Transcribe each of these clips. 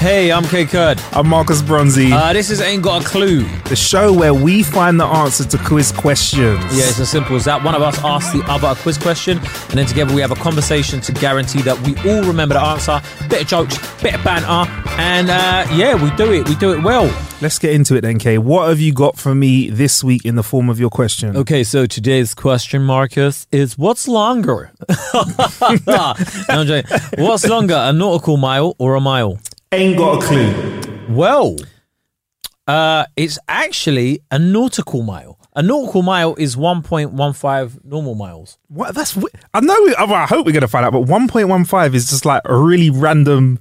Hey, I'm Kae Kurd. I'm Marcus Bronzy, Uh, this is Ain't Got a Clue. the show where we find the answer to quiz questions. Yeah, it's as simple as that. One of us asks the other a quiz question, and then together we have a conversation to guarantee that we all remember the answer. Bit of jokes, bit of banter, and uh, yeah, we do it. We do it well. Let's get into it then, Kae. What have you got for me this week in the form of your question? Okay, so today's question, Marcus, is what's longer? no. What's longer, a nautical mile or a mile? Ain't got a clue. Well, uh, it's actually a nautical mile. A nautical mile is 1.15 normal miles. What? That's. wi- I know. we- I hope we're gonna find out, but 1.15 is just like a really random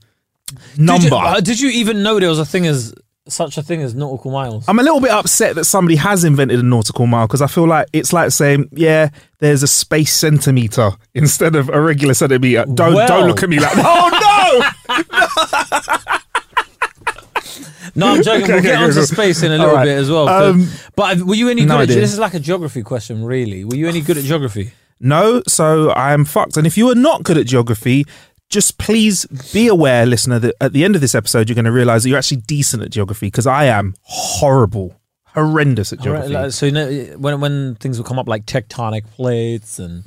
number. Did you, uh, did you even know there was a thing as such a thing as nautical miles? I'm a little bit upset that somebody has invented a nautical mile because I feel like it's like saying, yeah, there's a space centimeter instead of a regular centimeter. Don't Well- don't look at me like, oh No, I'm joking. Okay, we'll okay, get okay, onto cool. space in a little right. bit as well. Um, but were you any no good at idea. this? Is like a geography question, really. Were you any good at geography? no. No, so I am fucked. And if you are not good at geography, just please be aware, listener, that at the end of this episode, you're going to realize that you're actually decent at geography because I am horrible, horrendous at geography. So you know, when when things would come up like tectonic plates and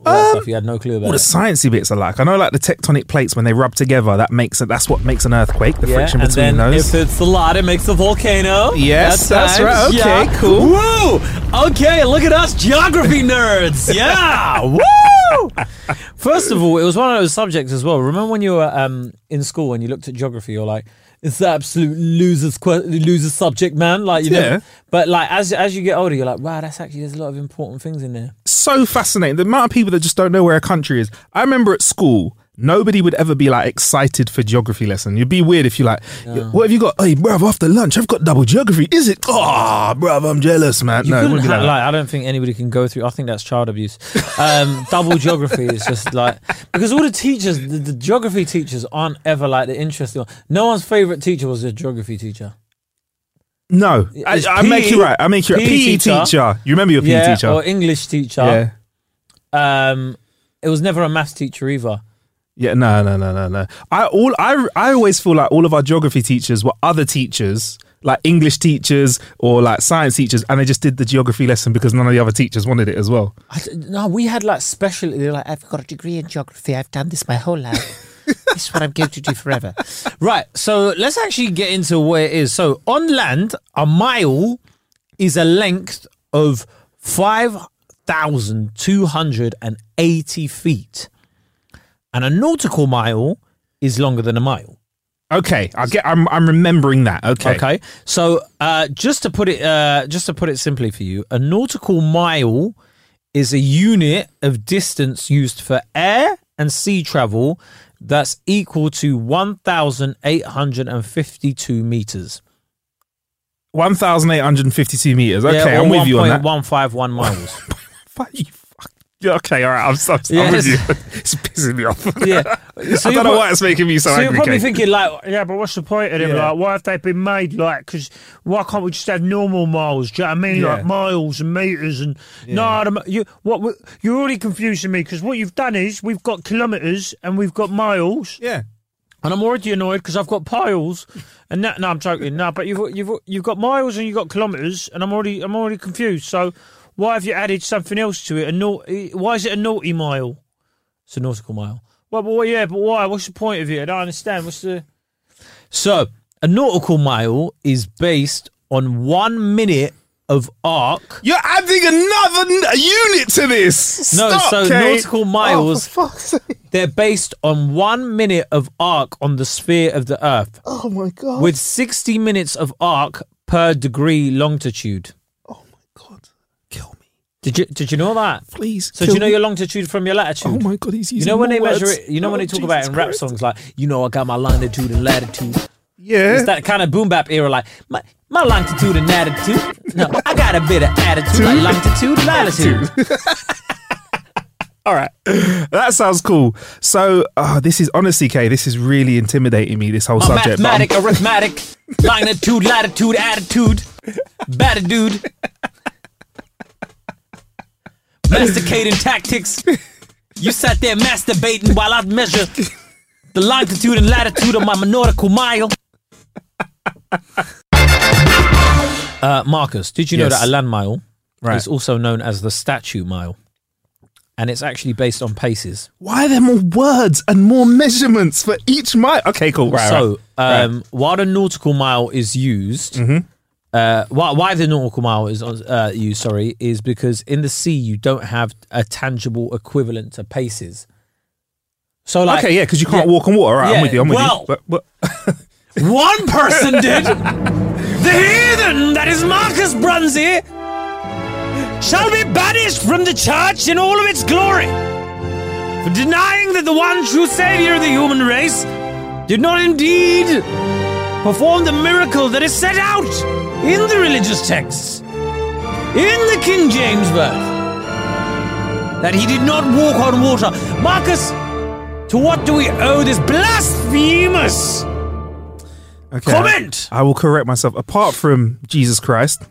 all that stuff, you had no clue about all the sciencey bits are like I know, like the tectonic plates when they rub together, that makes it. That's what makes an earthquake. The Yeah, friction and between then those. if it's a lot, it makes a volcano. Yes, that's times. right. Okay, Yeah. cool. Woo! Okay, look at us geography nerds. Yeah. Woo! First of all, it was one of those subjects as well. Remember when you were um, in school and you looked at geography, you're like, it's the absolute losers que- losers subject, man. Like you Yeah. but like as as you get older, you're like, wow, that's actually there's a lot of important things in there. so fascinating. The amount of people that just don't know where a country is. I remember at school, nobody would ever be like excited for geography lesson. You'd be weird if you like, what have you got? Hey, bruv, after lunch, I've got double geography. Is it? Oh, bruv, I'm jealous, man. You no, couldn't be like like. I don't think anybody can go through. I think that's child abuse. Um, double geography is just like because all the teachers, the, the geography teachers, aren't ever like the interesting. one. No one's favorite teacher was a geography teacher. no, I, make you right. I make you right. PE PE teacher. teacher. You remember your PE yeah, teacher? or English teacher. yeah. Um, it was never a maths teacher either. Yeah, no, no, no, no, no. I all I I always feel like all of our geography teachers were other teachers, like English teachers or like science teachers, and they just did the geography lesson because none of the other teachers wanted it as well. I no, we had like special. They're like, I've got a degree in geography. I've done this my whole life. this is what I'm going to do forever. Right. So let's actually get into what it is. So on land, a mile is a length of five thousand two hundred and eighty feet, and a nautical mile is longer than a mile. Okay, I get. I'm I'm remembering that. Okay. Okay. So uh, just to put it uh, just to put it simply for you, a nautical mile is a unit of distance used for air and sea travel that's equal to 1,852 meters. 1,852 meters. Okay, Yeah, I'm with you on that. 1.151 miles. Fuck you, fuck. Yeah, Okay, all right. I'm, I'm, I'm with you. it's pissing me off. yeah. So I don't know why it's making me so, So you're probably Kate. thinking like, yeah, but what's the point of them? Yeah. Like, why have they been made like? Because why can't we just have normal miles? Do you know what I mean? Yeah. Like miles and meters and no, you what you're already confusing me because what you've done is we've got kilometres and we've got miles, yeah. and I'm already annoyed because I've got piles. And that, no, I'm joking. No, but you've you've you've got miles and you've got kilometres, and I'm already I'm already confused. So why have you added something else to it? A nau- eh, why is it a naughty mile? It's a nautical mile. Well, but what- yeah, but why? What's the point of it? I don't understand. What's the? So a nautical mile is based on one minute of arc. You're adding another n- unit to this. No, Stop, so Kae. nautical miles- Oh, for fuck's sake. They're based on one minute of arc on the sphere of the Earth, Oh my god. with 60 minutes of arc per degree longitude. oh my god. Kill me, Did you did you know that? please. So do you know your longitude from your latitude? Oh my god, he's using You know when they more measure it, you know when Oh, they talk about it Jesus in rap Christ. songs like, you know, I got my longitude and latitude. Yeah. It's that kind of boom bap era, like my, my longitude and attitude. No, I got a bit of attitude, like longitude, latitude. All right. That sounds cool. So, uh, this is honestly, Kae, this is really intimidating me, this whole My subject. mathematic, arithmetic, longitude, latitude, attitude, batitude, masticating tactics. You sat there masturbating while I measure the longitude and latitude of my nautical mile. Uh, Marcus, did you know Yes. that a land mile Right. is also known as the statute mile? And it's actually based on paces. Why are there more words and more measurements for each mile? Okay, cool. Right, so, right. um, while the nautical mile is used, uh, why, why the nautical mile is uh, used, sorry, is because in the sea you don't have a tangible equivalent to paces. So, like, okay, yeah, because you can't yeah. walk on water. All right, Yeah, I'm with you. I'm with well- you. But, but, One person did. the heathen, that is Marcus Bronzy, shall be banished from the church in all of its glory for denying that the one true savior of the human race did not indeed perform the miracle that is set out in the religious texts in the King James verse. That he did not walk on water. Marcus, to what do we owe this blasphemous? okay, Comment! I, I will correct myself. Apart from Jesus Christ,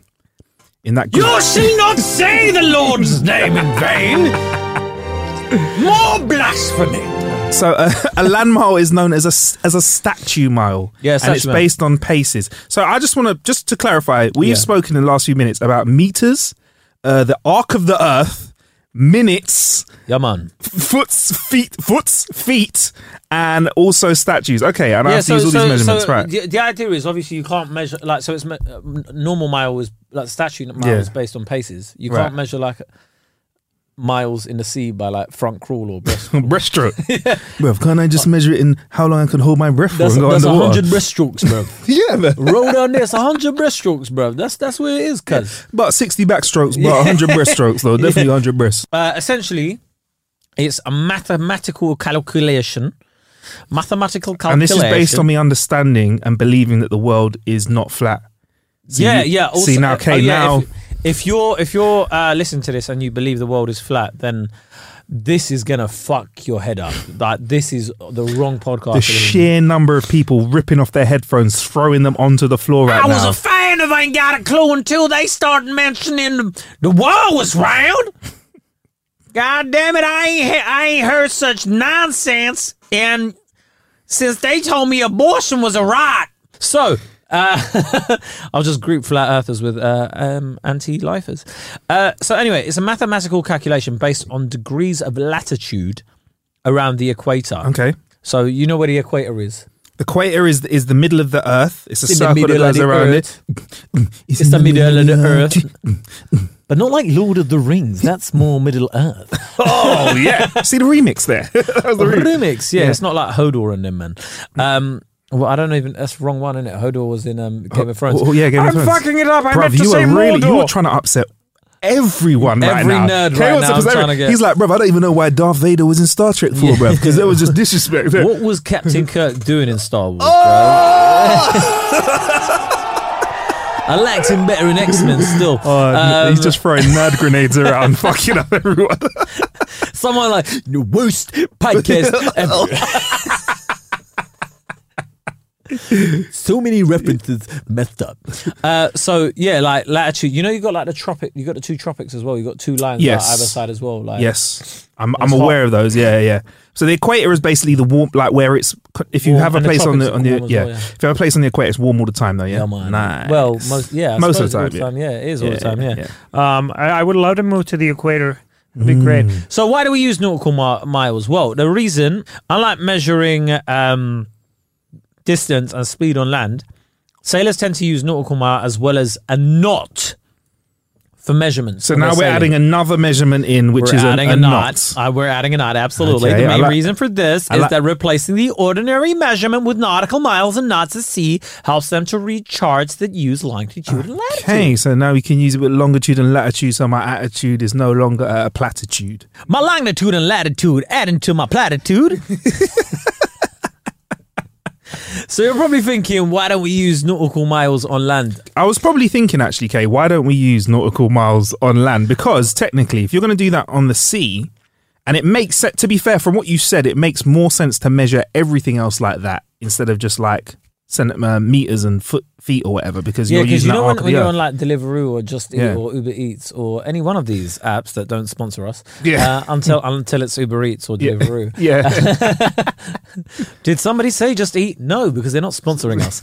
in that You shall not say the Lord's name in vain. More blasphemy. So uh, a land mile is known as a as a statute mile. Yeah, and it's mile. based on paces. So I just want to just to clarify, we've Yeah. spoken in the last few minutes about meters, uh, the arc of the Earth, minutes, Yeah, man. foots, feet, foots, feet, and also statues. Okay, and I have to use all these measurements, so right? The, the idea is obviously you can't measure like so. It's uh, normal mile is like statute mile Yeah. is based on paces. You Right. can't measure like miles in the sea by like front crawl or breast. Breaststroke. Bruv, can't I just measure it in how long I can hold my breath for That's, and go that's hundred breaststrokes, bro. Yeah, man. Roll down this, hundred breaststrokes, bro. That's that's where it is, cuz. About 60 backstrokes, but 100 breaststrokes, though. Definitely 100 breasts. Uh, essentially, it's a mathematical calculation. Mathematical calculation. And this is based on me understanding and believing that the world is not flat. See, yeah, you- yeah. Also, see, now, uh, okay, oh, yeah, now. if, if you're if you're uh, listening to this and you believe the world is flat, then this is gonna fuck your head up. Like this is the wrong podcast. the to listen sheer number of people ripping off their headphones, throwing them onto the floor right I was now. a fan of Ain't Got a Clue until they started mentioning the, the world was round. God damn it, I ain't, he- I ain't heard such nonsense. And since they told me abortion was a right, So. Uh, I'll just group flat earthers with uh, um, anti-lifers. Uh, so anyway, it's a mathematical calculation based on degrees of latitude around the equator. okay. So you know where the equator is? The equator is is the middle of the earth. It's a circle that goes around earth. it. It's the middle of the earth. But not like Lord of the Rings. That's more Middle Earth. Oh, yeah. See the remix there? that was the remix. Remix, yeah, It's not like Hodor and them, man. Um, well, I don't even. That's the wrong one, isn't it? Hodor was in um, Game of Thrones. Oh, yeah, Game of I'm Thrones. fucking it up. I Bruv, meant to you say are really you Mordor. were trying to upset everyone right Every now. nerd Kay right wants now, upset I'm trying to get- He's like, bro, I don't even know why Darth Vader was in Star Trek for, Yeah. bruv, because that was just disrespect. What was Captain Kirk doing in Star Wars, Oh! bro? I liked him better in X Men still. Oh, he's Um, just throwing nerd grenades around, fucking up everyone. someone like the worst podcast ever. so many references messed up. Uh, so yeah, like latitude. You know, you got like the tropic. You got the two tropics as well. You got two lines Yes. like, either side as well. Like yes, I'm, I'm It's aware hot. of those. Yeah, yeah. So the equator is basically the warm, like where it's. If you Warm, have a and the place on the on the yeah, well, yeah. if you have a place on the equator, it's warm all the time though. Yeah, Yeah, man. Nice. Well, most yeah, I Most of the all time, Yeah, it is all the time. Yeah. Um, I, I would love to move to the equator It'd be great. So why do we use nautical mi- miles? Well, the reason, unlike measuring um, distance and speed on land, sailors tend to use nautical mile as well as a knot for measurements. So now we're sailing. adding another measurement in, which We're is a, adding a, a, knot. knot. Uh, we're adding a knot, absolutely. Okay, the main like- reason for this I is like- that replacing the ordinary measurement with nautical miles and knots at sea helps them to read charts that use longitude and latitude. Okay, so now we can use it with longitude and latitude, so my attitude is no longer a platitude. My longitude and latitude adding to my platitude. so you're probably thinking, why don't we use nautical miles on land? I was probably thinking actually, Kae, why don't we use nautical miles on land? Because technically, if you're going to do that on the sea, and it makes to be fair, from what you said, it makes more sense to measure everything else like that instead of just like cent- uh, meters and foot feet or whatever. Because Yeah, you're using you that know arc when, when you're on like Deliveroo or Just Eat Yeah. or Uber Eats or any one of these apps that don't sponsor us, Yeah. uh, until until it's Uber Eats or Deliveroo. yeah. Did somebody say Just Eat? No, because they're not sponsoring us.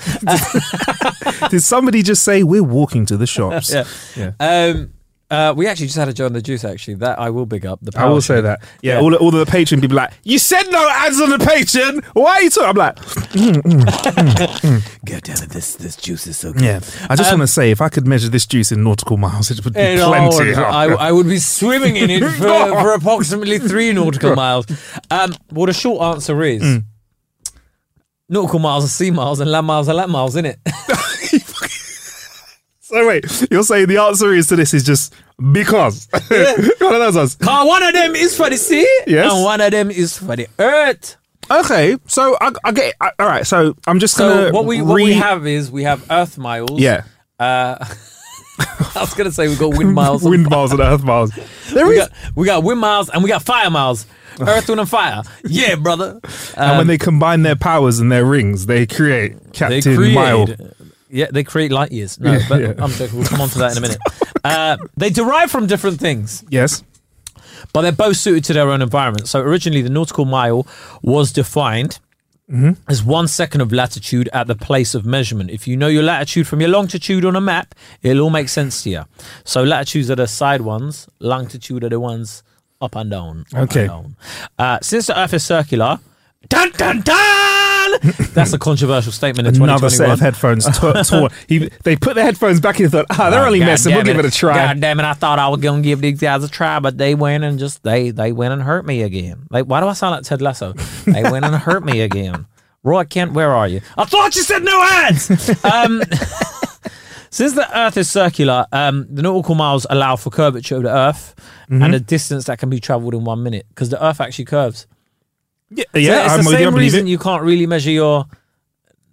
Did somebody just say we're walking to the shops? yeah. Yeah. Um, uh, we actually just had a Joe and the Juice. Actually, that I will big up. The I will say that. Yeah, Yeah. all, all the patron people like, you said no ads on the patron. Why are you talking? I'm like, God damn it, this this juice is so good. yeah. I just Um, want to say, if I could measure this juice in nautical miles, it would be plenty. I, I would be swimming in it for, for approximately three nautical miles. Um, well, the short answer is Mm. nautical miles are sea miles and land miles are land miles, isn't it? so wait, you're saying the answer is to this is just because one of those ones. One of them is for the sea, Yes. and one of them is for the earth. Okay, so I, I get. I, all right, so I'm just gonna. So what we what we have is we have earth miles. Yeah, Uh, I was gonna say we got wind miles. wind miles and earth miles. There we is, got we got wind miles and we got fire miles. Earth, wind, and fire. Yeah, brother. and when they combine their powers and their rings, they create They Captain create, Mile. yeah, they create light years. No, Yeah, but yeah. I'm joking. We'll come on to that in a minute. Uh, they derive from different things, Yes. But they're both suited to their own environment. So originally, the nautical mile was defined Mm-hmm. as one second of latitude at the place of measurement. If you know your latitude from your longitude on a map, it'll all make sense to you. So latitudes are the side ones, longitude are the ones up and down. up Okay. and down. Uh, since the Earth is circular, dun dun dun. That's a controversial statement in Another set of headphones. T- tore. He, they put their headphones back in and thought, ah, they're Oh, only God messing. We'll damn give it a try. God damn it! I thought I was gonna give these guys a try, but they went and just they they went and hurt me again. Like, why do I sound like Ted Lasso? They went and hurt me again. Roy Kent, where are you? I thought you said no ads. um, since the Earth is circular, um, the nautical miles allow for curvature of the Earth Mm-hmm. and a distance that can be travelled in one minute because the Earth actually curves. Yeah, So yeah it's I'm the with you. I same reason it. you can't really measure your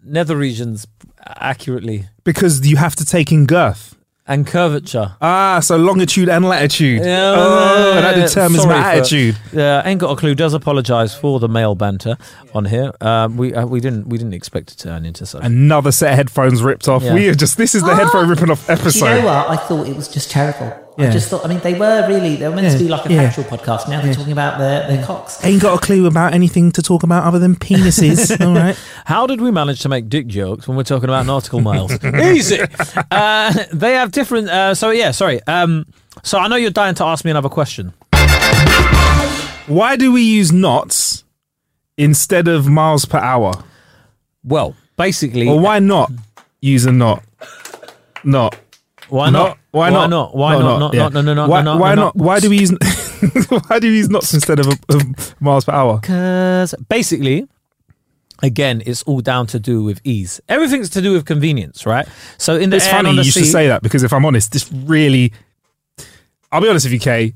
nether regions accurately Because you have to take in girth. and curvature. Ah, so longitude and latitude. Yeah, oh, that uh, determines sorry my attitude. Yeah, ain't got a clue. Does apologise for the male banter on here. Um, we uh, we didn't we didn't expect to turn into such. Another set of headphones ripped off. Yeah. We are just this is the headphone ripping off Do episode. you know what? I thought it was just terrible. Yeah. I just thought. I mean, they were really. They were meant to be like a Yeah. factual podcast. Now they're talking about their, their cocks. Ain't got a clue about anything to talk about other than penises. All right. How did we manage to make dick jokes when we're talking about nautical miles? Easy. Uh, they have different. Uh, so yeah, sorry. Um, so I know you're dying to ask me another question. Why do we use knots instead of miles per hour? Well, basically, Or why not use a knot? Not. Why Not-? Why not? not? Why No, not? not, Not, yeah. not, no, no, no, Why, no, no, why no, not? Why do we use? why do we use knots instead of, of miles per hour? Because basically, again, it's all down to do with ease. Everything's to do with convenience, right? So in the It's air funny the you should sea- say that because if I'm honest, this really. I'll be honest with you, Kay.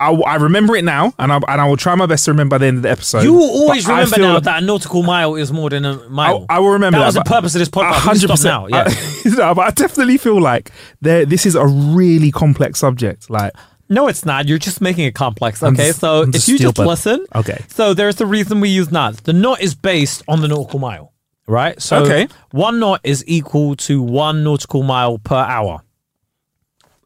I, I remember it now, and I and I will try my best to remember by the end of the episode. You will always remember now that a nautical mile is more than a mile. I, I will remember that that. was the purpose of this podcast. a We can stop now. Yeah. I- no, but I definitely feel like there. This is a really complex subject. Like, no, it's not. You're just making it complex. Okay, just- so if you just listen, Okay. So there's the reason we use knots. The knot is based on the nautical mile, right? So Okay. one knot is equal to one nautical mile per hour.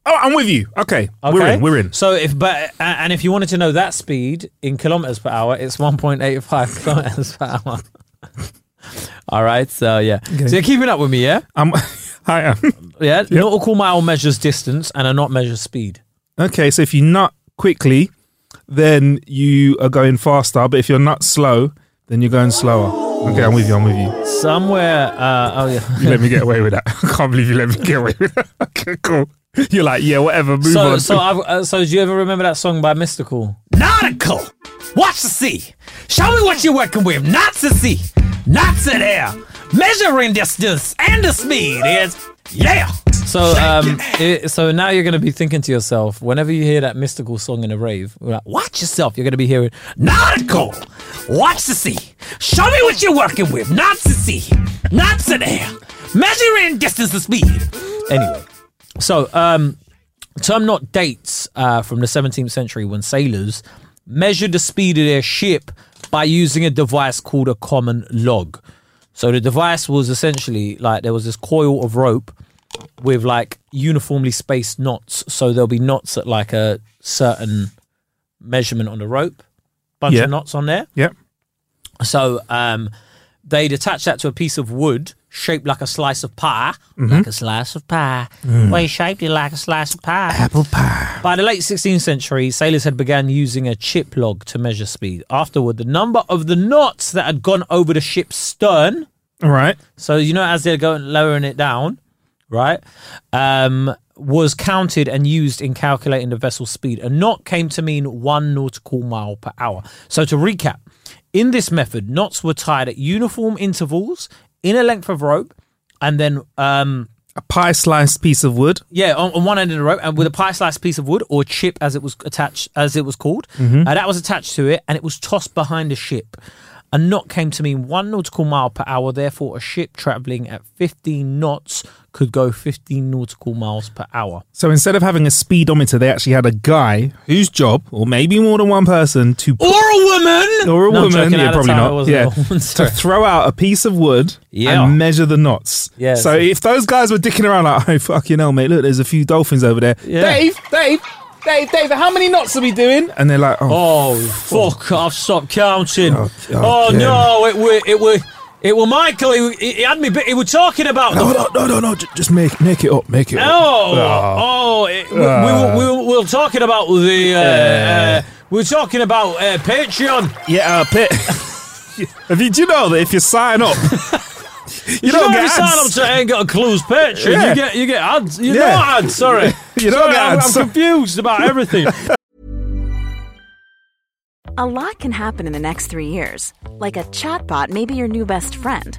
Oh, I'm with you. Okay, Okay, we're in. We're in. So if but and if you wanted to know that speed in kilometers per hour, it's 1.85 kilometers per hour. All right, so yeah, so you're keeping up with me, yeah, I'm, I am. yeah. Nautical mile measures distance, and a knot measures speed. Okay, so if you nut quickly, then you are going faster. But if you're not slow, then you're going slower. Okay, I'm with you. I'm with you. Somewhere. Uh, oh yeah. You let me get away with that. I can't believe you let me get away with that. Okay, cool. You're like, yeah, whatever. Move So, on. so, I've, uh, so, do you ever remember that song by Mystikal? Nautical. Watch the sea. Show me what you're working with. Knots at sea. Knots in air. Measuring distance and the speed is yeah. So, um, it, so now you're going to be thinking to yourself, whenever you hear that mystical song in a rave, like, watch yourself. You're going to be hearing, Nautical. Watch the sea. Show me what you're working with. Knots at sea. Knots in air. Measuring distance and speed. anyway. So, um, term not dates uh, from the 17th century when sailors measured the speed of their ship by using a device called a common log. So the device was essentially like there was this coil of rope with like uniformly spaced knots. So there'll be knots at like a certain measurement on the rope, bunch Yeah. of knots on there. Yep. So um, they'd attach that to a piece of wood shaped like a slice of pie. Mm-hmm. Like a slice of pie. Mm. Well, he shaped it like a slice of pie. Apple pie. By the late 16th century, sailors had begun using a chip log to measure speed. Afterward, the number of the knots that had gone over the ship's stern, All right. so you know as they're going lowering it down, right, um, was counted and used in calculating the vessel's speed. A knot came to mean one nautical mile per hour. So to recap, in this method, knots were tied at uniform intervals in a length of rope, and then um, A pie sliced piece of wood. yeah, on, on one end of the rope, and with a pie sliced piece of wood or chip, as it was attached, as it was called, uh, that was attached to it, and it was tossed behind the ship. A knot came to mean one nautical mile per hour. Therefore, a ship traveling at 15 knots could go 15 nautical miles per hour. So instead of having a speedometer, they actually had a guy whose job, or maybe more than one person, to Or a woman. or a No, woman, yeah, probably not, yeah, to throw out a piece of wood Yeah. and measure the knots. Yeah, So so- if those guys were dicking around like, oh fuck you know, mate, look, there's a few dolphins over there. Yeah. Dave, Dave, Dave, Dave, how many knots are we doing? And they're like, oh, Oh, fuck! I've stopped counting. Oh, Oh, oh, no! It were it were it were Michael. He, he he had me. bit- He was talking about. no, the- no, no, no, no, just make make it up, make it up. Oh, Ah. oh! It, we, we, were, we, we were talking about the. Uh, uh, we were talking about uh, Patreon. Yeah, uh, pit. Have you, do you know that if you sign up, you, You don't know, get every sign up ads? to Ain't Got a Clues Patreon. Yeah. You get you get ads. You Yeah. know ads. Sorry, You don't Sorry, get I'm, ads. I'm confused about everything. A lot can happen in the next three years. Like a chatbot may be your new best friend.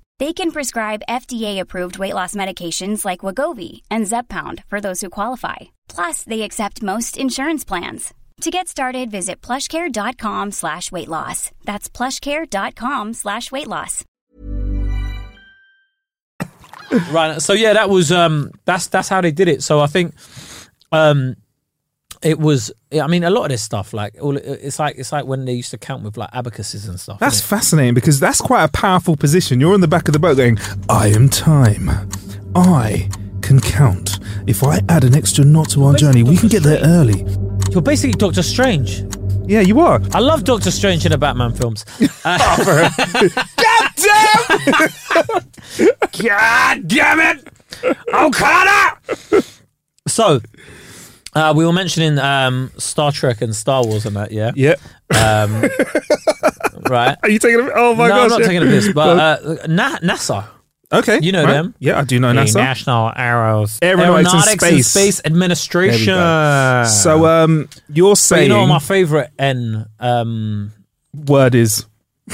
They can prescribe FDA-approved weight loss medications like Wegovy and Zepbound for those who qualify. Plus, they accept most insurance plans. To get started, visit plushcare.com slash weight loss. That's plushcare.com slash weight loss. right. So yeah, that was um that's that's how they did it. So I think um it was I mean a lot of this stuff like all it's like it's like when they used to count with like abacuses and stuff. That's fascinating because that's quite a powerful position. You're on the back of the boat going, I am time. I can count. If I add an extra knot to our journey, we can get there early. You're basically Doctor Strange. Yeah, you are. I love Doctor Strange in the Batman films. God damn! God damn it! Okada! So, Uh, we were mentioning um, Star Trek and Star Wars and that, yeah. Yeah. Um, right. Are you taking a Oh my god? no, gosh. I'm not yeah. taking a piss, but uh, Na- NASA, okay. you know right. them. Yeah, I do know the NASA. National Aeros- Aeronautics and and Space. Space Administration. So um, you're But saying you know what my favorite N um word is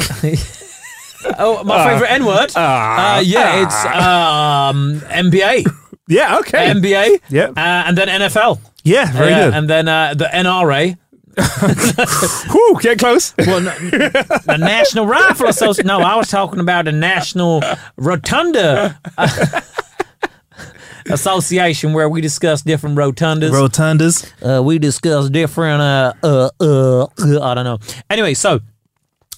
oh my favorite N word Ah. uh, yeah it's um NBA yeah okay NBA yeah uh, and then NFL yeah very Yeah, good. and then uh, the NRA Whew, get close. well, no, the National Rifle Association no I was talking about the National Rotunda uh, Association where we discuss different rotundas Rotundas. uh, we discuss different uh, uh uh uh, I don't know. Anyway, so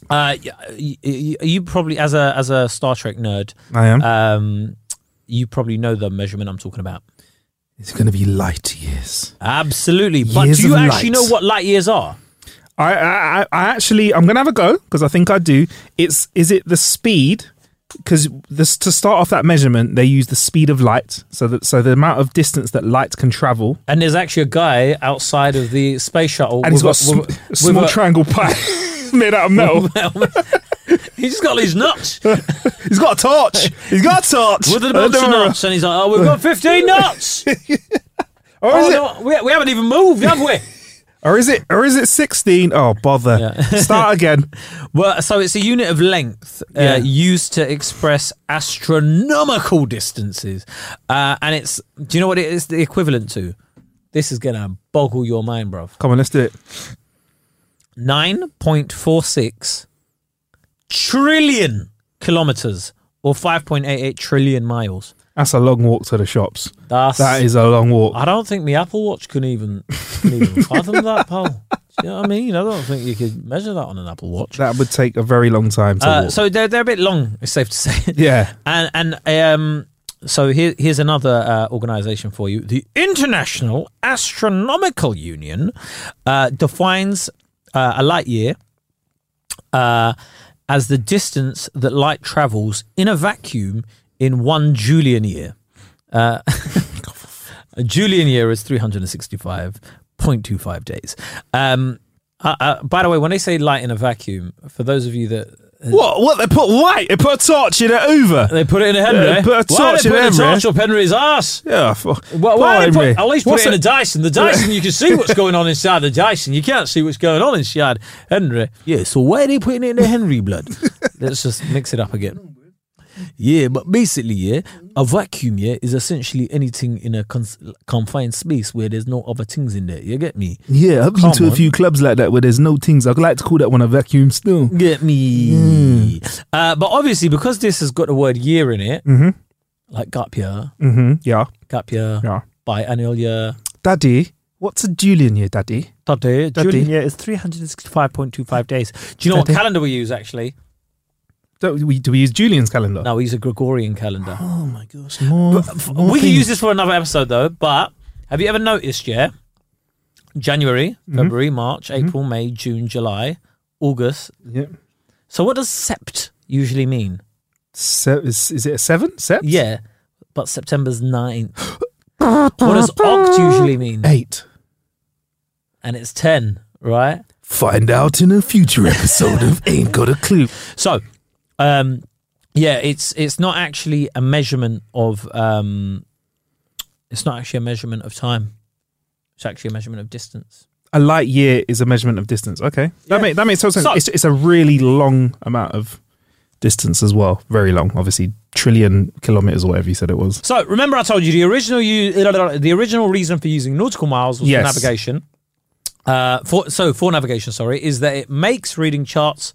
uh y- y- you probably as a as a Star Trek nerd, I am. um you probably know the measurement I'm talking about. It's going to be light years. Absolutely. But Years do you of actually light. know what light years are? I, I, I I actually, I'm gonna have a go because I think I do. It's is it the speed? Because this to start off that measurement, they use the speed of light, so that so the amount of distance that light can travel, And there's actually a guy outside of the space shuttle. and he's got a, a- sm- with small a- triangle pie made out of metal. He's just got these nuts he's got a torch. He's got a torch. with a bunch of nuts, and he's like, "Oh, we've got 15 nuts. Or is Oh, it? no, we, we haven't even moved, have we?" Or is it? Or is it sixteen? Oh bother! Yeah. Start again. Well, so it's a unit of length uh, Yeah. used to express astronomical distances, uh, and it's. Do you know what it is the equivalent to? This is gonna boggle your mind, bruv. Come on, let's do it. Nine point four six trillion kilometers, or five point eight eight trillion miles. That's a long walk to the shops. That's That is a long walk. I don't think my Apple Watch can even can even fathom that, pal. Do you know what I mean? I don't think you could measure that on an Apple Watch. That would take a very long time to Uh, walk. so they're they're a bit long. It's safe to say. yeah. And and um, so here here's another uh, organization for you. The International Astronomical Union uh, defines uh, a light year uh, as the distance that light travels in a vacuum in one Julian year. Uh, a Julian year is 365.25 days. Um, uh, uh, by the way, when they say light in a vacuum, for those of you that Uh, what? What? They put light. They put a torch in it over. they put it in a Henry. Yeah, put a Why torch they in put a torch up Henry's ass? Yeah. f- Well, poor why they Henry. put, at least put What's it in a Dyson. The Dyson, you can see what's going on inside the Dyson. You can't see what's going on inside Henry. Yeah, so why are they putting it in the Henry blood? Let's just mix it up again. Yeah, but basically, yeah, a vacuum, yeah, is essentially anything in a cons- confined space where there's no other things in there. You get me? Yeah, I've been Come to a on. few clubs like that where there's no things. I'd like to call that one a vacuum still. Get me? Uh, but obviously, because this has got the word year in it, Mhm. like gap year, Mm-hmm. Yeah. gap year, Yeah. biannual year, Daddy, what's a Julian year, Daddy? Daddy, Daddy. Julian year is 365.25 days. Do you know Daddy. what calendar we use actually? Do we, do we use Julian's calendar? No, we use a Gregorian calendar. Oh my gosh, more. more we can things. use this for another episode though, but have you ever noticed, yeah? January, Mm-hmm. February, March, April, May, June, July, August. Yeah. So what does sept usually mean? Se- is, is it a seven? Sept? Yeah, but September's nine. what does oct usually mean? Eight. And it's 10, right? Find out in a future episode of Ain't Got a Clue. So, um, yeah, it's it's not actually a measurement of um, it's not actually a measurement of time. It's actually a measurement of distance. A light year is a measurement of distance. Okay, that Yeah. makes that makes total sense. So- it's, it's a really long amount of distance as well. Very long, obviously trillion kilometers or whatever you said it was. So remember, I told you the original u- the original reason for using nautical miles was Yes. for navigation. Uh, for so for navigation, sorry, is that it makes reading charts,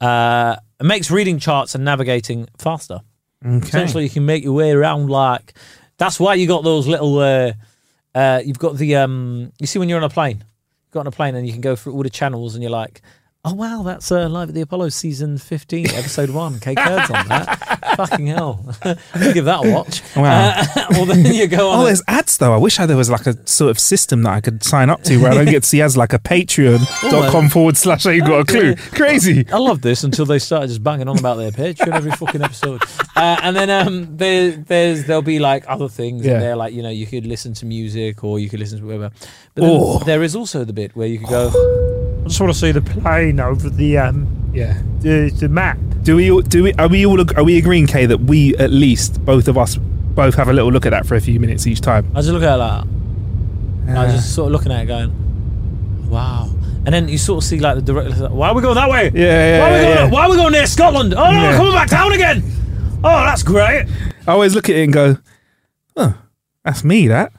uh, it makes reading charts and navigating faster. Okay. Essentially, you can make your way around like. That's why you got those little. Uh, uh, you've got the um. You see when you're on a plane, you got on a plane and you can go through all the channels and you're like, Oh wow, that's uh, live at the Apollo season fifteen, episode one. Kae Kurds on that. Fucking hell, I'll give that a watch. Wow. Uh, well, then you go on. Oh, there's ads though. I wish I, there was like a sort of system that I could sign up to where I don't get to see ads like a patreon.com forward slash ain't got a clue. Crazy. I love this until they started just banging on about their Patreon every fucking episode. Uh, and then um, there, there's there'll be like other things Yeah. there, like you know you could listen to music or you could listen to whatever. But then Oh. there is also the bit where you could go. I just want to see the plane over the um Yeah. the, the map. Do we all do we are we all are we agreeing, Kae, that we at least both of us both have a little look at that for a few minutes each time? I just look at it like that. I Uh, was just sort of looking at it going, wow. And then you sort of see like the direct. like, why are we going that way? Yeah, yeah, why, are we yeah, going, yeah. why are we going near Scotland? Oh no, Yeah. we're coming back down again. Oh, that's great. I always look at it and go, Oh, that's me, that.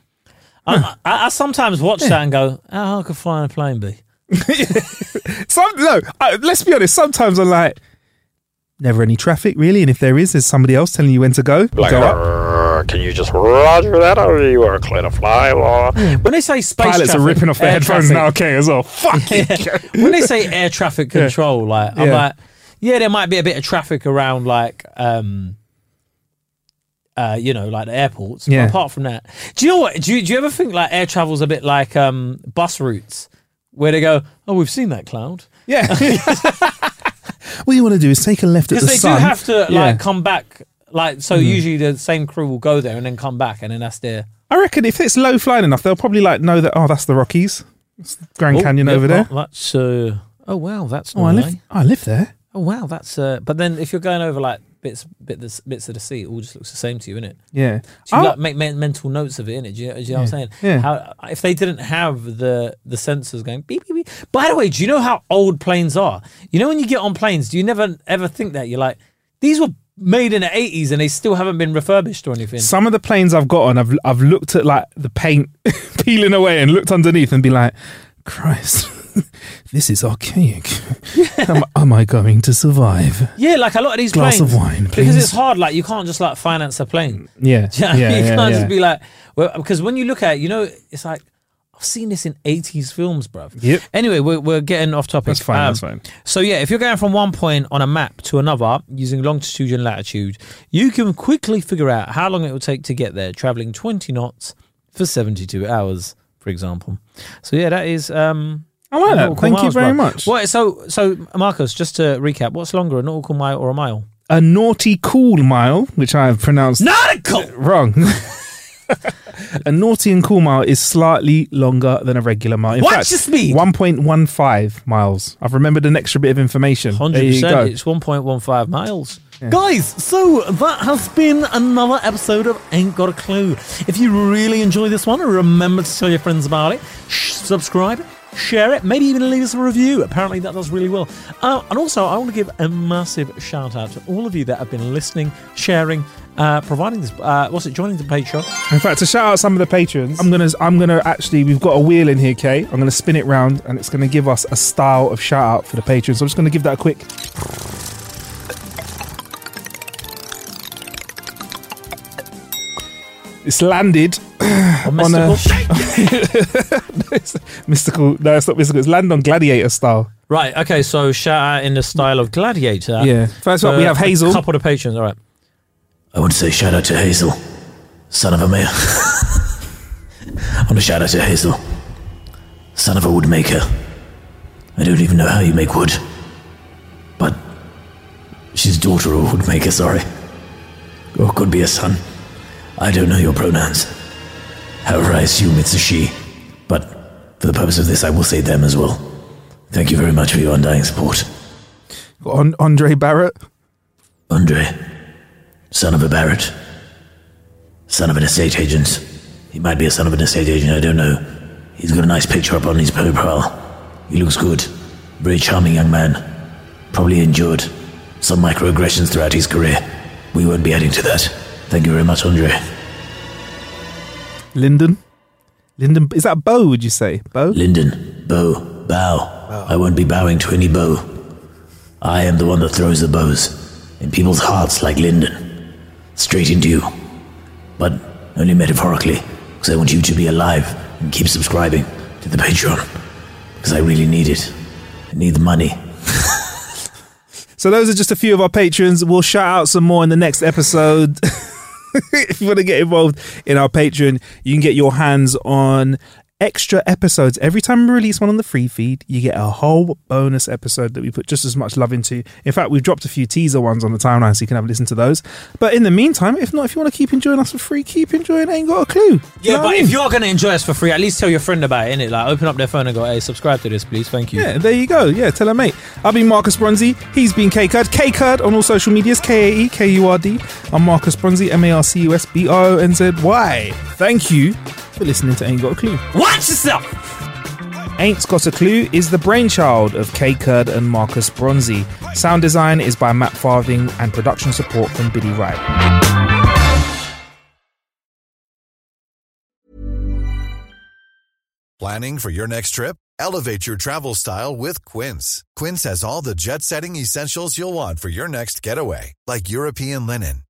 I, I, I sometimes watch that and go, oh, how could flying a plane be? Some no, uh, let's be honest, sometimes I'm like Never any traffic, really, and if there is, there's somebody else telling you when to go. Like, go up. Can you just roger that, or you are clear to fly? Or When they say space Pilots traffic, are ripping off their air headphones traffic- now, okay, as well. Fuck it. when they say air traffic control, like I'm Yeah. like, yeah, there might be a bit of traffic around like um uh, you know, like the airports. Yeah. But apart from that, do you know what? Do you, do you ever think like air travel's a bit like um bus routes where they go, oh, we've seen that cloud Yeah. what you want to do is take a left at because the they sun. do have to Yeah. Mm-hmm. like come back. Like so, usually the same crew will go there and then come back, and then that's their I reckon if it's low flying enough, they'll probably like know that. Oh, that's the Rockies, It's the Grand Oh, Canyon yeah, over there. well, That's uh, oh wow, that's Oh, I Norway. live. I live there. Oh wow, that's uh. But then if you're going over like bits, bit the, bits of the sea, it all just looks the same to you, innit? Yeah. So you like make men- mental notes of it, innit? Do you, do you know what I'm saying? yeah. How if they didn't have the the sensors going beep beep beep. By the way, do you know how old planes are? You know when you get on planes, do you never ever think that you're like these were made in the 80s and they still haven't been refurbished or anything? Some of the planes I've got on, I've I've looked at like the paint peeling away and looked underneath and be like, Christ, this is archaic. am, am I going to survive? yeah, like a lot of these Glass planes of wine, please. because it's hard. Like you can't just like finance a plane. Yeah. You know what I yeah, mean? you yeah, can't yeah. just be like, well, because when you look at it, you know, it's like, I've seen this in 80s films, bruv. Yep. Anyway, we're, we're getting off topic. That's fine, Um, that's fine. So, yeah, if you're going from one point on a map to another using longitude and latitude, you can quickly figure out how long it will take to get there, traveling 20 knots for 72 hours, for example. So, yeah, that is. Um, I like that. Thank you very much. What, so, so, Marcus, just to recap, what's longer, a nautical mile or a mile? A naughty cool mile, which I have pronounced Nautical! wrong. a naughty and cool mile is slightly longer than a regular mile. In What's fact, your speed? 1.15 miles. I've remembered an extra bit of information. 100%. It's one point one five miles. Guys, so that has been another episode of Ain't Got a Clue. If you really enjoy this one, remember to tell your friends about it, Sh- subscribe, share it, maybe even leave us a review. Apparently, that does really well. Uh, and also, I want to give a massive shout out to all of you that have been listening, sharing, uh, providing this. Uh, what's it? Joining the Patreon. In fact, to shout out some of the patrons, I'm gonna, I'm gonna actually, we've got a wheel in here, Kae. I'm gonna spin it round, and it's gonna give us a style of shout out for the patrons. So I'm just gonna give that a quick. It's landed Or on a mystical. mystical. No, it's not mystical. It's landed on gladiator style. right. Okay. So shout out in the style of Gladiator. Yeah. First up, we Uh, have Hazel. A couple of patrons. All right. I want to say shout out to Hazel, son of a man. I want to shout out to Hazel, son of a woodmaker. I don't even know how you make wood, but she's daughter of a woodmaker, sorry. Or could be a son. I don't know your pronouns. However, I assume it's a she, but for the purpose of this, I will say them as well. Thank you very much for your undying support. On Andre Barrett. Andre, son of a Barrett, son of an estate agent. He might be a son of an estate agent, I don't know. He's got a nice picture up on his profile. He looks good. Very charming young man. Probably endured some microaggressions throughout his career. We won't be adding to that. Thank you very much, Andre. Lyndon. Linden is that bow? Would you say bow? Linden, bow, bow. I won't be bowing to any bow. I am the one that throws the bows in people's hearts like Linden, Straight into you. But only metaphorically, because I want you to be alive and keep subscribing to the Patreon. Because I really need it. I need the money. So those are just a few of our patrons. We'll shout out some more in the next episode. if you want to get involved in our Patreon, you can get your hands on extra episodes. Every time we release one on the free feed, you get a whole bonus episode that we put just as much love into. In fact, we've dropped a few teaser ones on the timeline so you can have a listen to those. But in the meantime, if not, if you want to keep enjoying us for free, keep enjoying Ain't Got a Clue. You Yeah, know but I mean? if you're gonna enjoy us for free, at least tell your friend about it, innit? Like, open up their phone and go, "Hey, subscribe to this, please. Thank you." Yeah, there you go. Yeah, tell her mate. I've been Marcus Bronzy. He's been Kae Kurd. Kae Kurd on all social medias. K A E K U R D. I'm Marcus Bronzy. M A R C U S B R O N Z Y. Thank you for listening to Ain't Got a Clue. Watch yourself. Ain't Got a Clue is the brainchild of Kae Kurd and Marcus Bronzy. Sound design is by Matt Farthing and production support from Biddy Wright. Planning for your next trip? Elevate your travel style with Quince. Quince has all the jet setting essentials you'll want for your next getaway, like European linen,